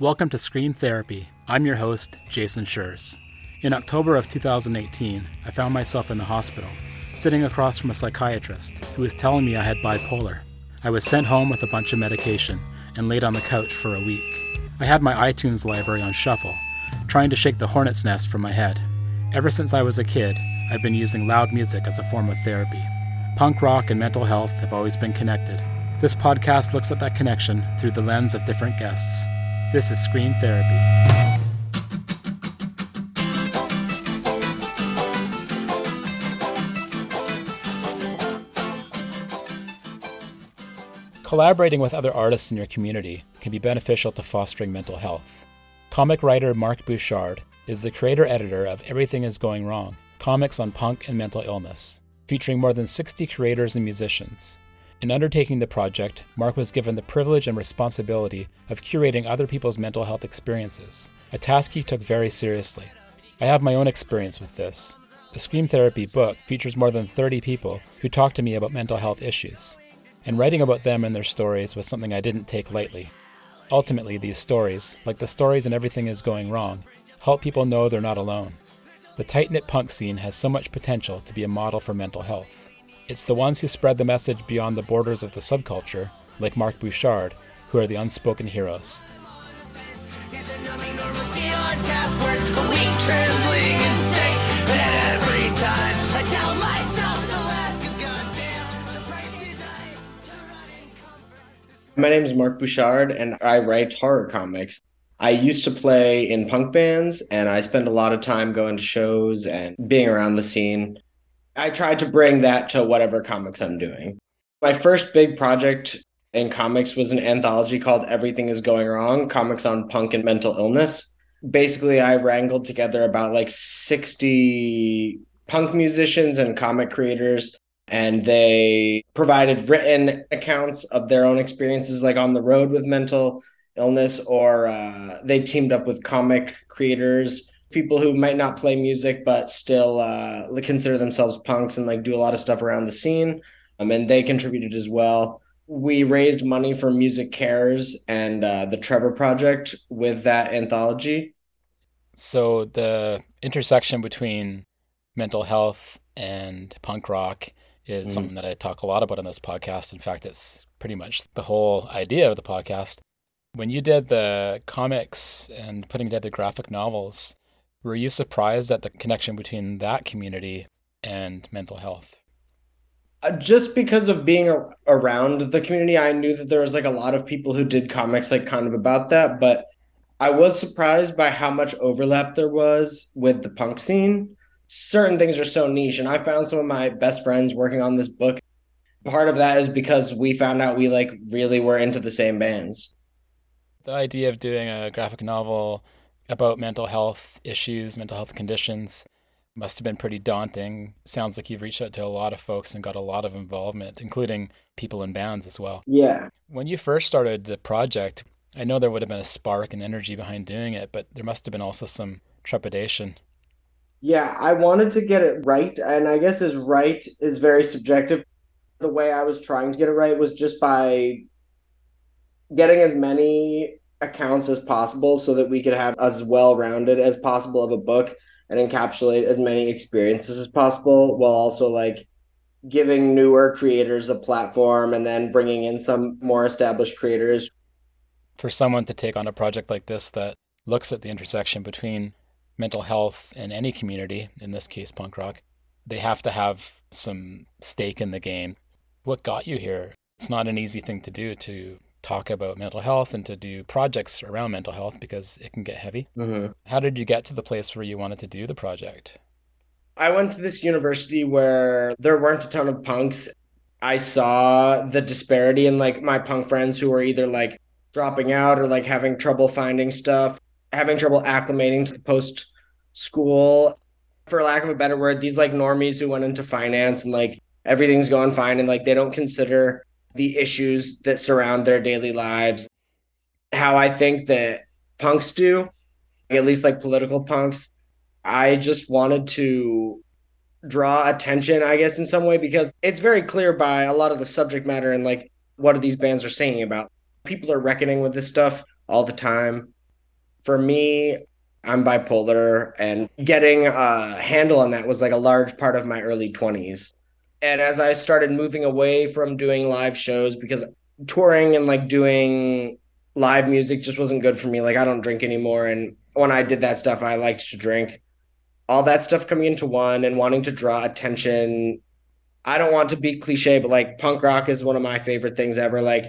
Welcome to Scream Therapy. I'm your host, Jason Schreurs. In October of 2018, I found myself in the hospital, sitting across from a psychiatrist who was telling me I had bipolar. I was sent home with a bunch of medication and laid on the couch for a week. I had my iTunes library on shuffle, trying to shake the hornet's nest from my head. Ever since I was a kid, I've been using loud music as a form of therapy. Punk rock and mental health have always been connected. This podcast looks at that connection through the lens of different guests. This is Scream Therapy. Collaborating with other artists in your community can be beneficial to fostering mental health. Comic writer Mark Bouchard is the creator editor of Everything Is Going Wrong, comics on punk and mental illness, featuring more than 60 creators and musicians. In undertaking the project, Mark was given the privilege and responsibility of curating other people's mental health experiences, a task he took very seriously. I have my own experience with this. The Scream Therapy book features more than 30 people who talk to me about mental health issues and writing about them and their stories was something I didn't take lightly. Ultimately, these stories, like the stories and everything is going wrong, help people know they're not alone. The tight knit punk scene has so much potential to be a model for mental health. It's the ones who spread the message beyond the borders of the subculture, like Mark Bouchard, who are the unspoken heroes. My name is Mark Bouchard, and I write horror comics. I used to play in punk bands, and I spend a lot of time going to shows and being around the scene. I tried to bring that to whatever comics I'm doing. My first big project in comics was an anthology called Everything is Going Wrong Comics on Punk and Mental Illness. Basically, I wrangled together about like 60 punk musicians and comic creators and they provided written accounts of their own experiences like on the road with mental illness or uh, they teamed up with comic creators people who might not play music but still uh, consider themselves punks and like do a lot of stuff around the scene um, and they contributed as well we raised money for MusiCares and uh, the trevor project with that anthology so the intersection between mental health and punk rock is mm something that I talk a lot about on this podcast. In fact, it's pretty much the whole idea of the podcast. When you did the comics and putting together graphic novels, were you surprised at the connection between that community and mental health? Uh, just because of being around the community, I knew that there was like a lot of people who did comics like kind of about that, but I was surprised by how much overlap there was with the punk scene certain things are so niche. And I found some of my best friends working on this book. Part of that is because we found out we like really were into the same bands. The idea of doing a graphic novel about mental health issues, mental health conditions, must have been pretty daunting. Sounds like you've reached out to a lot of folks and got a lot of involvement, including people in bands as well. Yeah. When you first started the project, I know there would have been a spark and energy behind doing it, but there must have been also some trepidation. Yeah, I wanted to get it right. And I guess as right is very subjective. The way I was trying to get it right was just by getting as many accounts as possible so that we could have as well rounded as possible of a book and encapsulate as many experiences as possible while also like giving newer creators a platform and then bringing in some more established creators. For someone to take on a project like this that looks at the intersection between mental health and any community, in this case, punk rock, they have to have some stake in the game. What got you here? It's not an easy thing to do to talk about mental health and to do projects around mental health because it can get heavy. Mm-hmm. How did you get to the place where you wanted to do the project? I went to this university where there weren't a ton of punks. I saw the disparity in like my punk friends who were either like dropping out or like having trouble finding stuff having trouble acclimating to post school for lack of a better word these like normies who went into finance and like everything's going fine and like they don't consider the issues that surround their daily lives. How i think that punks do at least like political punks. I just wanted to draw attention i guess in some way because it's very clear by a lot of the subject matter and like what these bands are singing about. People are reckoning with this stuff all the time. For me, I'm bipolar, and getting a handle on that was like a large part of my early 20s. And as I started moving away from doing live shows, because touring and like doing live music just wasn't good for me. Like, I don't drink anymore. And when I did that stuff, I liked to drink. All that stuff coming into one and wanting to draw attention. I don't want to be cliche, but like punk rock is one of my favorite things ever. Like,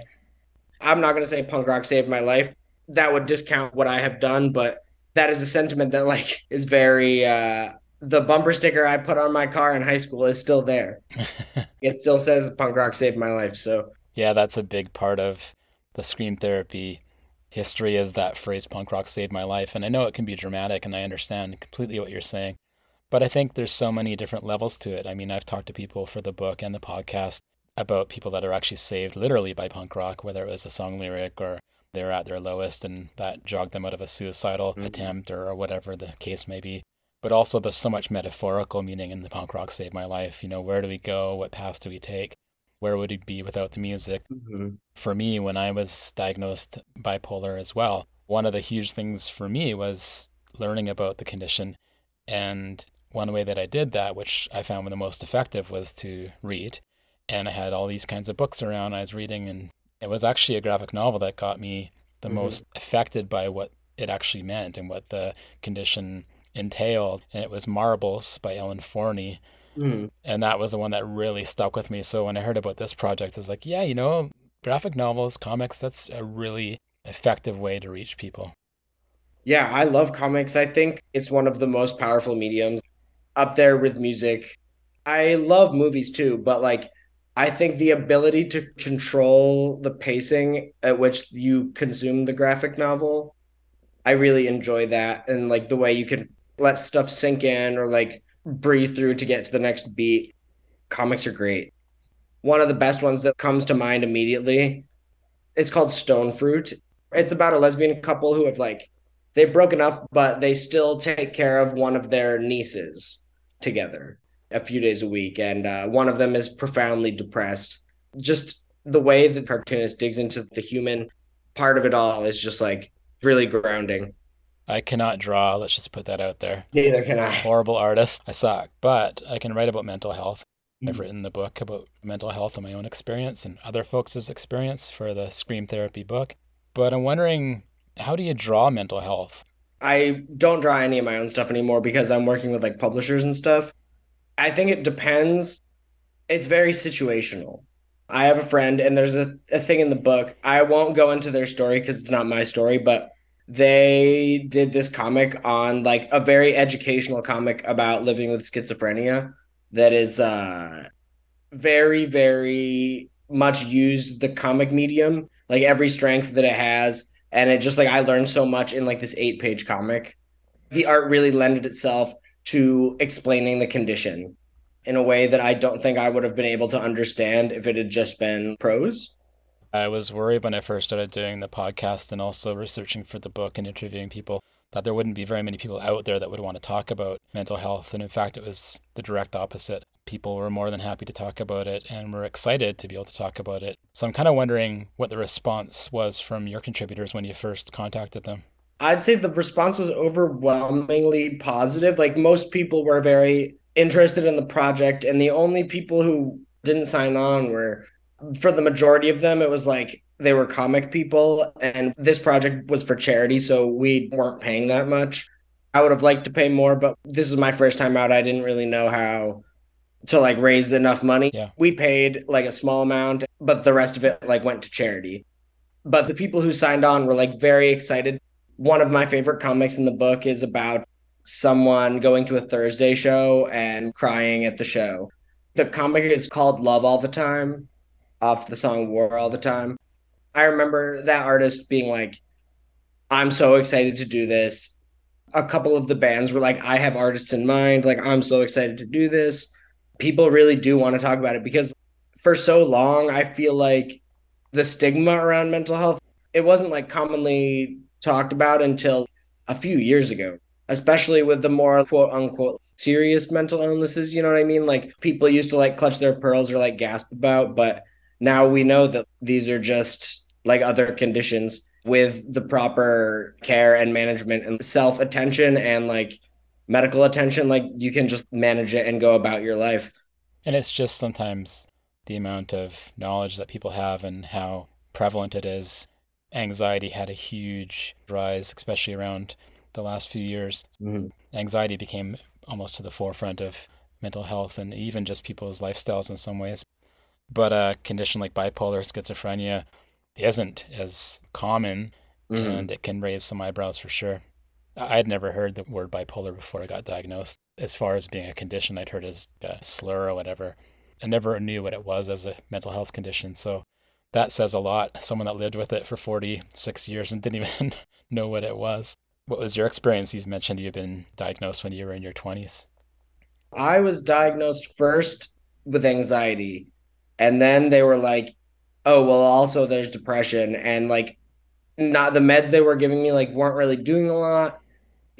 I'm not going to say punk rock saved my life. That would discount what I have done, but that is a sentiment that like is very uh the bumper sticker I put on my car in high school is still there. it still says punk rock saved my life. So yeah, that's a big part of the scream therapy history is that phrase punk rock saved my life. And I know it can be dramatic and I understand completely what you're saying. But I think there's so many different levels to it. I mean, I've talked to people for the book and the podcast about people that are actually saved literally by punk rock, whether it was a song lyric or they're at their lowest and that jogged them out of a suicidal mm-hmm. attempt or, or whatever the case may be. But also, there's so much metaphorical meaning in the punk rock saved my life. You know, where do we go? What path do we take? Where would it be without the music? Mm-hmm. For me, when I was diagnosed bipolar as well, one of the huge things for me was learning about the condition. And one way that I did that, which I found the most effective, was to read. And I had all these kinds of books around I was reading, and it was actually a graphic novel that got me the mm-hmm. most affected by what it actually meant and what the condition entailed. And it was Marbles by Ellen Forney. Mm-hmm. And that was the one that really stuck with me. So when I heard about this project, I was like, yeah, you know, graphic novels, comics, that's a really effective way to reach people. Yeah, I love comics. I think it's one of the most powerful mediums up there with music. I love movies too, but like I think the ability to control the pacing at which you consume the graphic novel, I really enjoy that. And like the way you can let stuff sink in or like breeze through to get to the next beat. Comics are great. One of the best ones that comes to mind immediately, it's called Stone Fruit. It's about a lesbian couple who have like they've broken up, but they still take care of one of their nieces together a few days a week, and uh, one of them is profoundly depressed. Just the way the cartoonist digs into the human part of it all is just like really grounding. I cannot draw. Let's just put that out there. Neither can I. Horrible artist. I suck, but I can write about mental health. Mm. I've written the book about mental health and my own experience and other folks' experience for the Scream Therapy book. But I'm wondering, how do you draw mental health? I don't draw any of my own stuff anymore because I'm working with like publishers and stuff. I think it depends. It's very situational. I have a friend, and there's a, a thing in the book. I won't go into their story because it's not my story, but they did this comic on like a very educational comic about living with schizophrenia that is uh very very much used the comic medium like every strength that it has and it just like i learned so much in like this eight page comic the art really lended itself to explaining the condition in a way that I don't think I would have been able to understand if it had just been prose. I was worried when I first started doing the podcast and also researching for the book and interviewing people that there wouldn't be very many people out there that would want to talk about mental health. And in fact, it was the direct opposite. People were more than happy to talk about it and were excited to be able to talk about it. So I'm kind of wondering what the response was from your contributors when you first contacted them. I'd say the response was overwhelmingly positive. Like most people were very interested in the project, and the only people who didn't sign on were, for the majority of them, it was like they were comic people, and this project was for charity, so we weren't paying that much. I would have liked to pay more, but this was my first time out. I didn't really know how to like raise enough money. Yeah. We paid like a small amount, but the rest of it like went to charity. But the people who signed on were like very excited one of my favorite comics in the book is about someone going to a Thursday show and crying at the show. The comic is called Love All the Time, off the song War All the Time. I remember that artist being like, I'm so excited to do this. A couple of the bands were like, I have artists in mind. Like, I'm so excited to do this. People really do want to talk about it because for so long, I feel like the stigma around mental health, it wasn't like commonly talked about until a few years ago, especially with the more quote unquote serious mental illnesses. You know what I mean? Like people used to like clutch their pearls or like gasp about, but now we know that these are just like other conditions. with the proper care and management and self attention and like medical attention, like you can just manage it and go about your life. And it's just sometimes the amount of knowledge that people have and how prevalent it is. Anxiety had a huge rise, especially around the last few years. Mm-hmm. Anxiety became almost to the forefront of mental health and even just people's lifestyles in some ways. But a condition like bipolar schizophrenia isn't as common mm-hmm. and it can raise some eyebrows for sure. I'd never heard the word bipolar before I got diagnosed. As far as being a condition, I'd heard as a slur or whatever. I never knew what it was as a mental health condition. So that says a lot. Someone that lived with it for 46 years and didn't even know what it was. What was your experience? You mentioned you've been diagnosed when you were in your 20s. I was diagnosed first with anxiety. And then they were like, oh, well, also there's depression. And like, not the meds they were giving me like weren't really doing a lot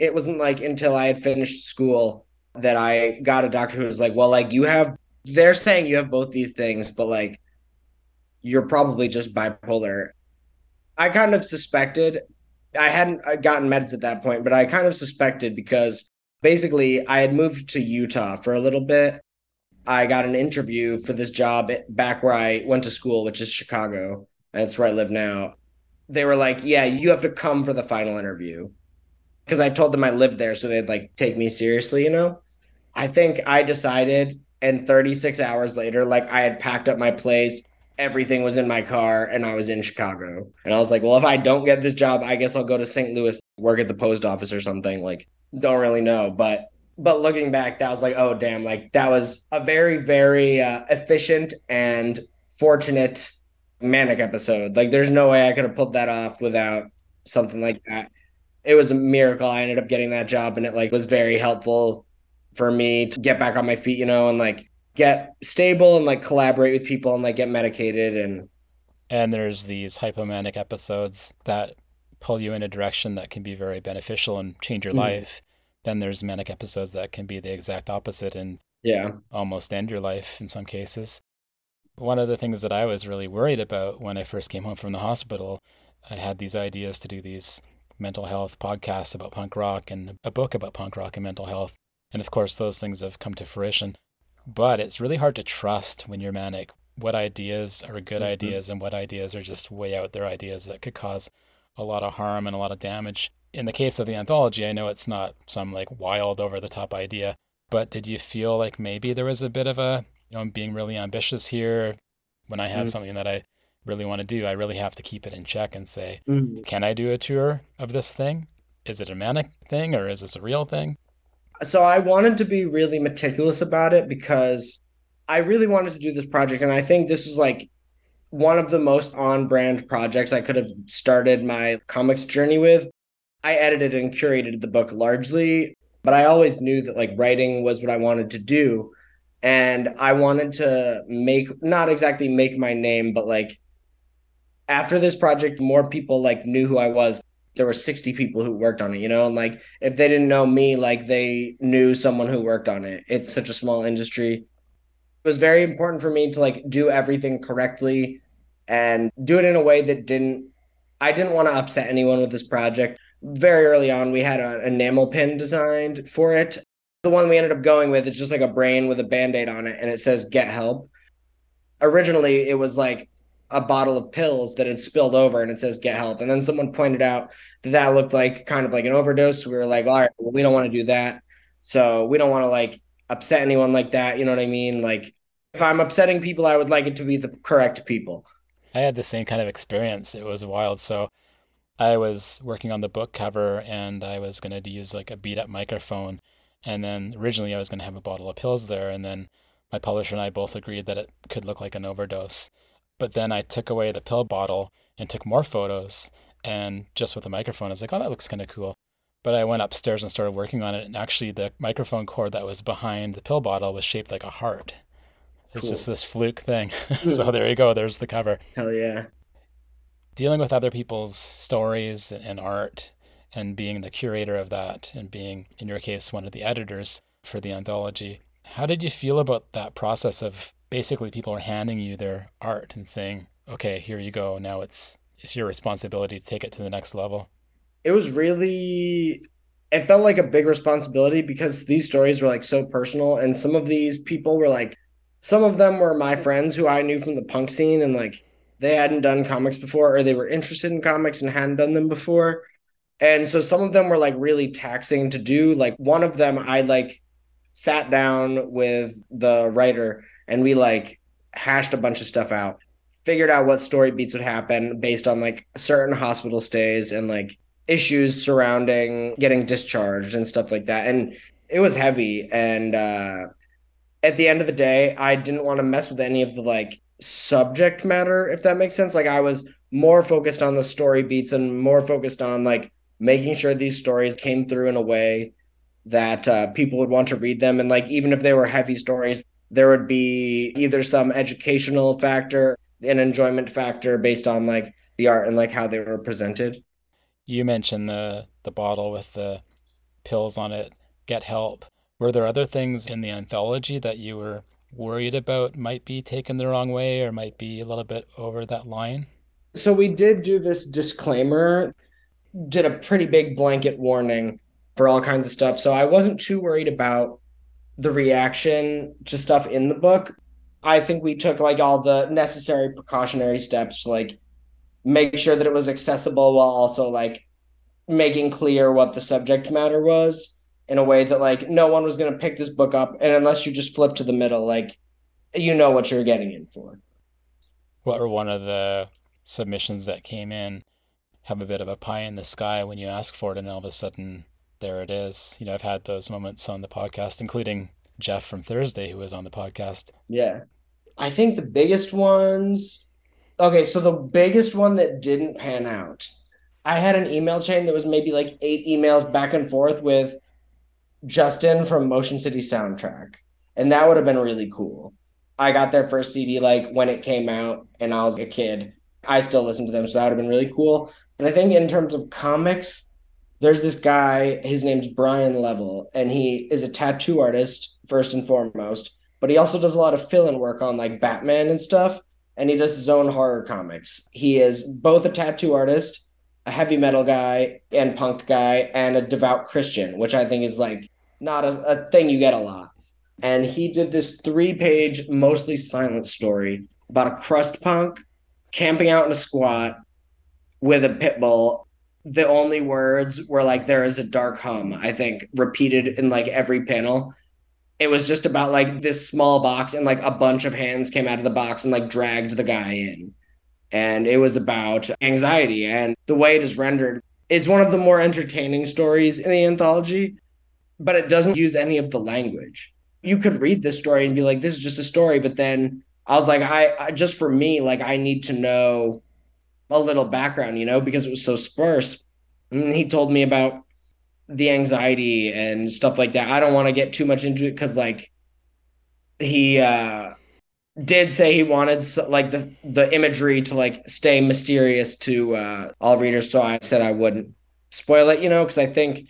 it wasn't like until I had finished school that I got a doctor who was like, well, like you have, they're saying you have both these things, but like you're probably just bipolar. I kind of suspected, I hadn't gotten meds at that point, but I kind of suspected because basically I had moved to Utah for a little bit. I got an interview for this job back where I went to school, which is Chicago. That's where I live now. They were like, yeah, you have to come for the final interview because I told them I lived there, so they'd like take me seriously, you know. I think I decided, and 36 hours later, like I had packed up my place, everything was in my car, and I was in Chicago. And I was like, well, if I don't get this job, I guess I'll go to St. Louis, work at the post office or something. Like, don't really know, but but looking back, that was like, oh damn, like that was a very very uh, efficient and fortunate manic episode. Like, there's no way I could have pulled that off without something like that it was a miracle I ended up getting that job and it like was very helpful for me to get back on my feet, you know, and like get stable and like collaborate with people and like get medicated and and there's these hypomanic episodes that pull you in a direction that can be very beneficial and change your mm-hmm. life. Then there's manic episodes that can be the exact opposite and yeah, almost end your life in some cases. One of the things that I was really worried about when I first came home from the hospital, I had these ideas to do these mental health podcasts about punk rock and a book about punk rock and mental health. And of course, those things have come to fruition. But it's really hard to trust when you're manic what ideas are good mm-hmm. ideas and what ideas are just way out there ideas that could cause a lot of harm and a lot of damage. In the case of the anthology, I know it's not some like wild over the top idea, but did you feel like maybe there was a bit of a, you know, I'm being really ambitious here when I have mm-hmm. something that I really want to do, I really have to keep it in check and say, mm-hmm. can I do a tour of this thing? Is it a manic thing or is this a real thing? So I wanted to be really meticulous about it because I really wanted to do this project. And I think this was like one of the most on brand projects I could have started my comics journey with. I edited and curated the book largely, but I always knew that like writing was what I wanted to do. And I wanted to make, not exactly make my name, but like after this project, more people like knew who I was. There were 60 people who worked on it, you know, and like if they didn't know me, like they knew someone who worked on it. It's such a small industry. It was very important for me to like do everything correctly and do it in a way that didn't I didn't want to upset anyone with this project. Very early on, we had an enamel pin designed for it. The one we ended up going with is just like a brain with a band aid on it and it says get help. Originally, it was like a bottle of pills that had spilled over and it says get help. And then someone pointed out that that looked like kind of like an overdose. So we were like, all right, well, we don't want to do that. So we don't want to like upset anyone like that. You know what I mean? Like if I'm upsetting people, I would like it to be the correct people. I had the same kind of experience. It was wild. So I was working on the book cover and I was going to use like a beat up microphone. And then originally I was going to have a bottle of pills there. And then my publisher and I both agreed that it could look like an overdose. But then I took away the pill bottle and took more photos. And just with the microphone, I was like, oh, that looks kind of cool. But I went upstairs and started working on it. And actually, the microphone cord that was behind the pill bottle was shaped like a heart. It's cool. just this fluke thing. so hmm. there you go. There's the cover. Hell yeah. Dealing with other people's stories and art and being the curator of that and being, in your case, one of the editors for the anthology. How did you feel about that process of basically people are handing you their art and saying, okay, here you go. Now it's it's your responsibility to take it to the next level? It was really it felt like a big responsibility because these stories were like so personal and some of these people were like some of them were my friends who I knew from the punk scene and like they hadn't done comics before or they were interested in comics and hadn't done them before. And so some of them were like really taxing to do. Like one of them I like sat down with the writer and we like hashed a bunch of stuff out, figured out what story beats would happen based on like certain hospital stays and like issues surrounding getting discharged and stuff like that. And it was heavy. And uh, at the end of the day, I didn't want to mess with any of the like subject matter, if that makes sense. Like I was more focused on the story beats and more focused on like making sure these stories came through in a way that uh, people would want to read them. And like even if they were heavy stories, there would be either some educational factor, an enjoyment factor based on like the art and like how they were presented. You mentioned the the bottle with the pills on it. Get help. Were there other things in the anthology that you were worried about might be taken the wrong way or might be a little bit over that line? So we did do this disclaimer, did a pretty big blanket warning for all kinds of stuff. So I wasn't too worried about the reaction to stuff in the book. I think we took like all the necessary precautionary steps to like make sure that it was accessible while also like making clear what the subject matter was in a way that like no one was going to pick this book up and unless you just flip to the middle like you know what you're getting in for. What were one of the submissions that came in? Have a bit of a pie in the sky when you ask for it and all of a sudden there it is. You know i've had those moments on the podcast including Geoff from thursday who was on the podcast. Yeah. I think the biggest ones Okay, so the biggest one that didn't pan out, I had an email chain that was maybe like eight emails back and forth with Justin from Motion City Soundtrack. And that would have been really cool. I got their first CD like when it came out and I was a kid. I still listen to them, so that would have been really cool. And I think in terms of comics, there's this guy, his name's Brian Level, and he is a tattoo artist first and foremost, but he also does a lot of fill-in work on like Batman and stuff and he does his own horror comics. He is both a tattoo artist, a heavy metal guy and punk guy, and a devout Christian, which I think is like not a, a thing you get a lot. And he did this three page, mostly silent story about a crust punk camping out in a squat with a pit bull. The only words were like, there is a dark hum, I think, repeated in like every panel it was just about like this small box and like a bunch of hands came out of the box and like dragged the guy in and it was about anxiety and the way it is rendered it's one of the more entertaining stories in the anthology but it doesn't use any of the language you could read this story and be like this is just a story but then i was like i, I just for me like i need to know a little background you know because it was so sparse and he told me about the anxiety and stuff like that. I don't want to get too much into it because like he uh did say he wanted like the the imagery to like stay mysterious to uh all readers so i said i wouldn't spoil it you know because i think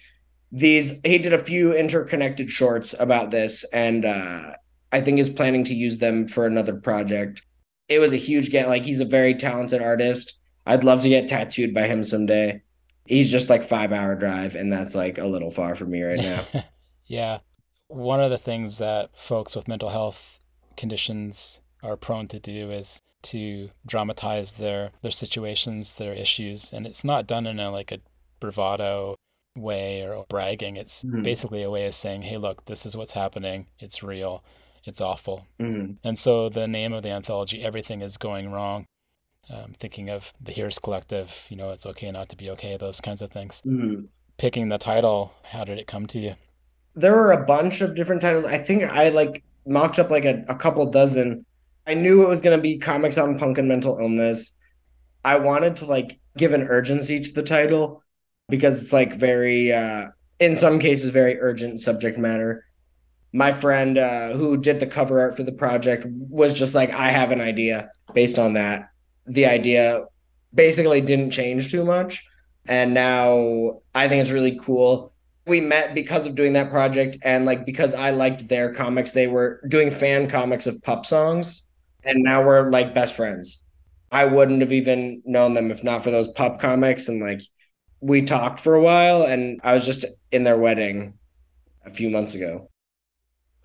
these he did a few interconnected shorts about this and uh i think is planning to use them for another project. It was a huge get like he's a very talented artist. I'd love to get tattooed by him someday. He's just like five hour drive and that's like a little far for me right now. Yeah. One of the things that folks with mental health conditions are prone to do is to dramatize their their situations their issues. And it's not done in a like a bravado way or bragging it's mm-hmm. basically a way of saying hey look this is what's happening it's real it's awful mm-hmm. and so the name of the anthology everything is going wrong um, thinking of the Here's Collective, you know, it's okay not to be okay, those kinds of things. Mm. Picking the title, how did it come to you? There were a bunch of different titles. I think I like mocked up like a, a couple dozen. I knew it was going to be comics on punk and mental illness. I wanted to like give an urgency to the title because it's like very, uh, in some cases, very urgent subject matter. My friend uh, who did the cover art for the project was just like, I have an idea based on that the idea basically didn't change too much. And now I think it's really cool. We met because of doing that project and like because I liked their comics, they were doing fan comics of pup songs. And now we're like best friends. I wouldn't have even known them if not for those pup comics. And like we talked for a while, and I was just in their wedding a few months ago.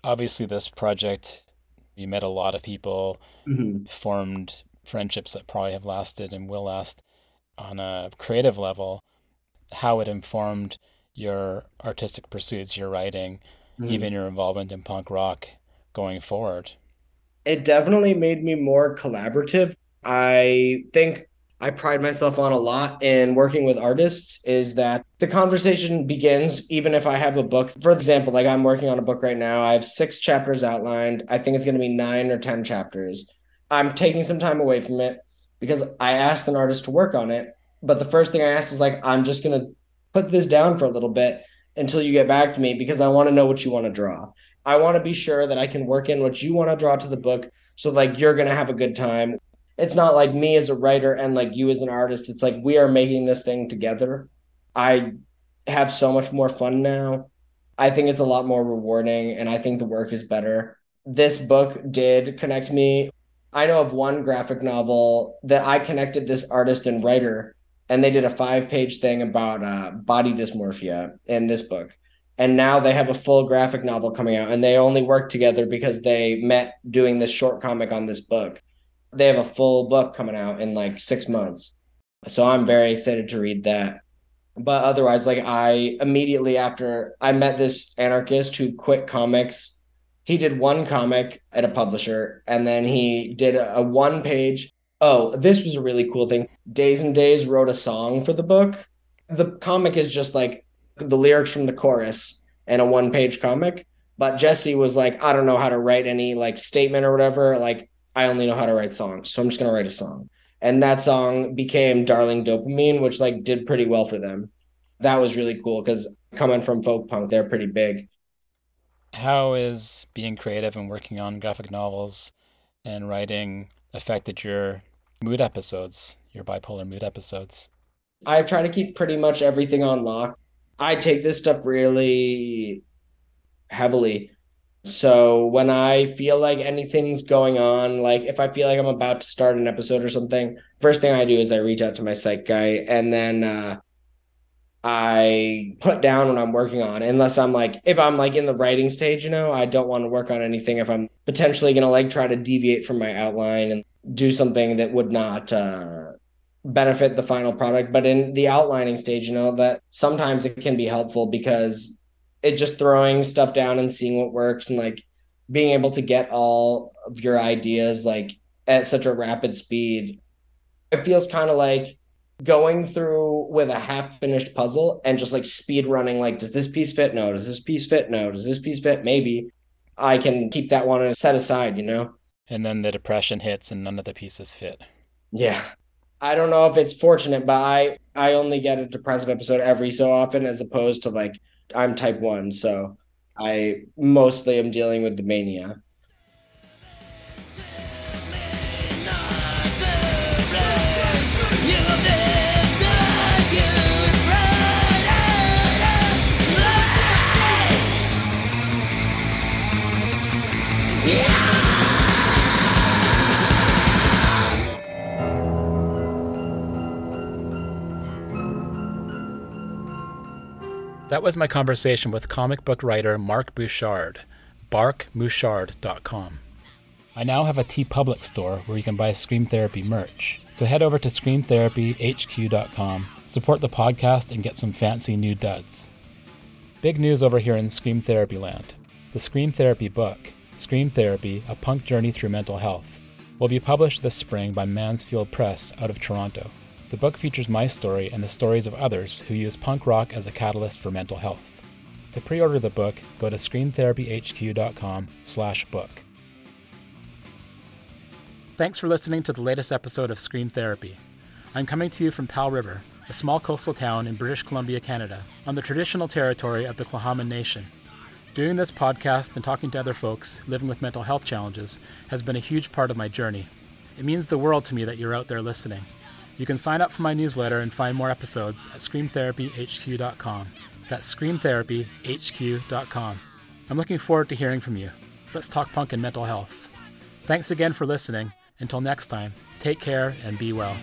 Obviously, this project, you met a lot of people, Mm-hmm. formed friendships that probably have lasted and will last on a creative level. How it informed your artistic pursuits, your writing, Mhm. even your involvement in punk rock going forward. It definitely made me more collaborative. I think I pride myself on a lot in working with artists is that the conversation begins even if I have a book. For example, like I'm working on a book right now. I have six chapters outlined. I think it's going to be nine or 10 chapters. I'm taking some time away from it because I asked an artist to work on it. But the first thing I asked is like, I'm just going to put this down for a little bit until you get back to me because I want to know what you want to draw. I want to be sure that I can work in what you want to draw to the book so like you're going to have a good time. It's not like me as a writer and like you as an artist. It's like we are making this thing together. I have so much more fun now. I think it's a lot more rewarding and I think the work is better. This book did connect me. I know of one graphic novel that I connected this artist and writer and they did a five page thing about uh, body dysmorphia in this book and now they have a full graphic novel coming out and they only work together because they met doing this short comic on this book they have a full book coming out in like six months so i'm very excited to read that but otherwise like i immediately after i met this anarchist who quit comics he did one comic at a publisher and then he did a, a one page oh this was a really cool thing Days N' Daze wrote a song for the book the comic is just like the lyrics from the chorus and a one page comic. But Jesse was like, I don't know how to write any like statement or whatever. Like, I only know how to write songs. So I'm just going to write a song. And that song became Darling Dopamine, which like did pretty well for them. That was really cool because coming from folk punk, they're pretty big. How is being creative and working on graphic novels and writing affected your mood episodes, your bipolar mood episodes? I try to keep pretty much everything on lock. I take this stuff really heavily. So when I feel like anything's going on, like if I feel like I'm about to start an episode or something, first thing I do is I reach out to my psych guy and then uh, I put down what I'm working on. Unless I'm like, if I'm like in the writing stage, you know, I don't want to work on anything if I'm potentially going to like try to deviate from my outline and do something that would not uh, benefit the final product. But in the outlining stage, you know, that sometimes it can be helpful because it just throwing stuff down and seeing what works and like being able to get all of your ideas like at such a rapid speed. It feels kind of like going through with a half finished puzzle and just like speed running like does this piece fit? No. Does this piece fit? No. Does this piece fit? Maybe i can keep that one set aside you know? And then the depression hits and none of the pieces fit. yeah. I don't know if it's fortunate but i i only get a depressive episode every so often as opposed to like i'm type 1 so i mostly am dealing with the mania That was my conversation with comic book writer Mark Bouchard, barkmouchard.com. I now have a TeePublic store where you can buy Scream Therapy merch. So head over to screamtherapyhq.com, support the podcast, and get some fancy new duds. Big news over here in Scream Therapy land. The Scream Therapy book, Scream Therapy A Punk Journey Through Mental Health, will be published this spring by Mansfield Press out of Toronto. The book features my story and the stories of others who use punk rock as a catalyst for mental health. To pre-order the book, go to screamtherapyhq.com slash book. Thanks for listening to the latest episode of Scream Therapy. I'm coming to you from Powell River, a small coastal town in British Columbia, Canada, on the traditional territory of the Tla'amin Nation. Doing this podcast and talking to other folks living with mental health challenges has been a huge part of my journey. It means the world to me that you're out there listening. You can sign up for my newsletter and find more episodes at screamtherapyhq.com. That's screamtherapyhq.com. I'm looking forward to hearing from you. Let's talk punk and mental health. Thanks again for listening, Until next time, take care and be well.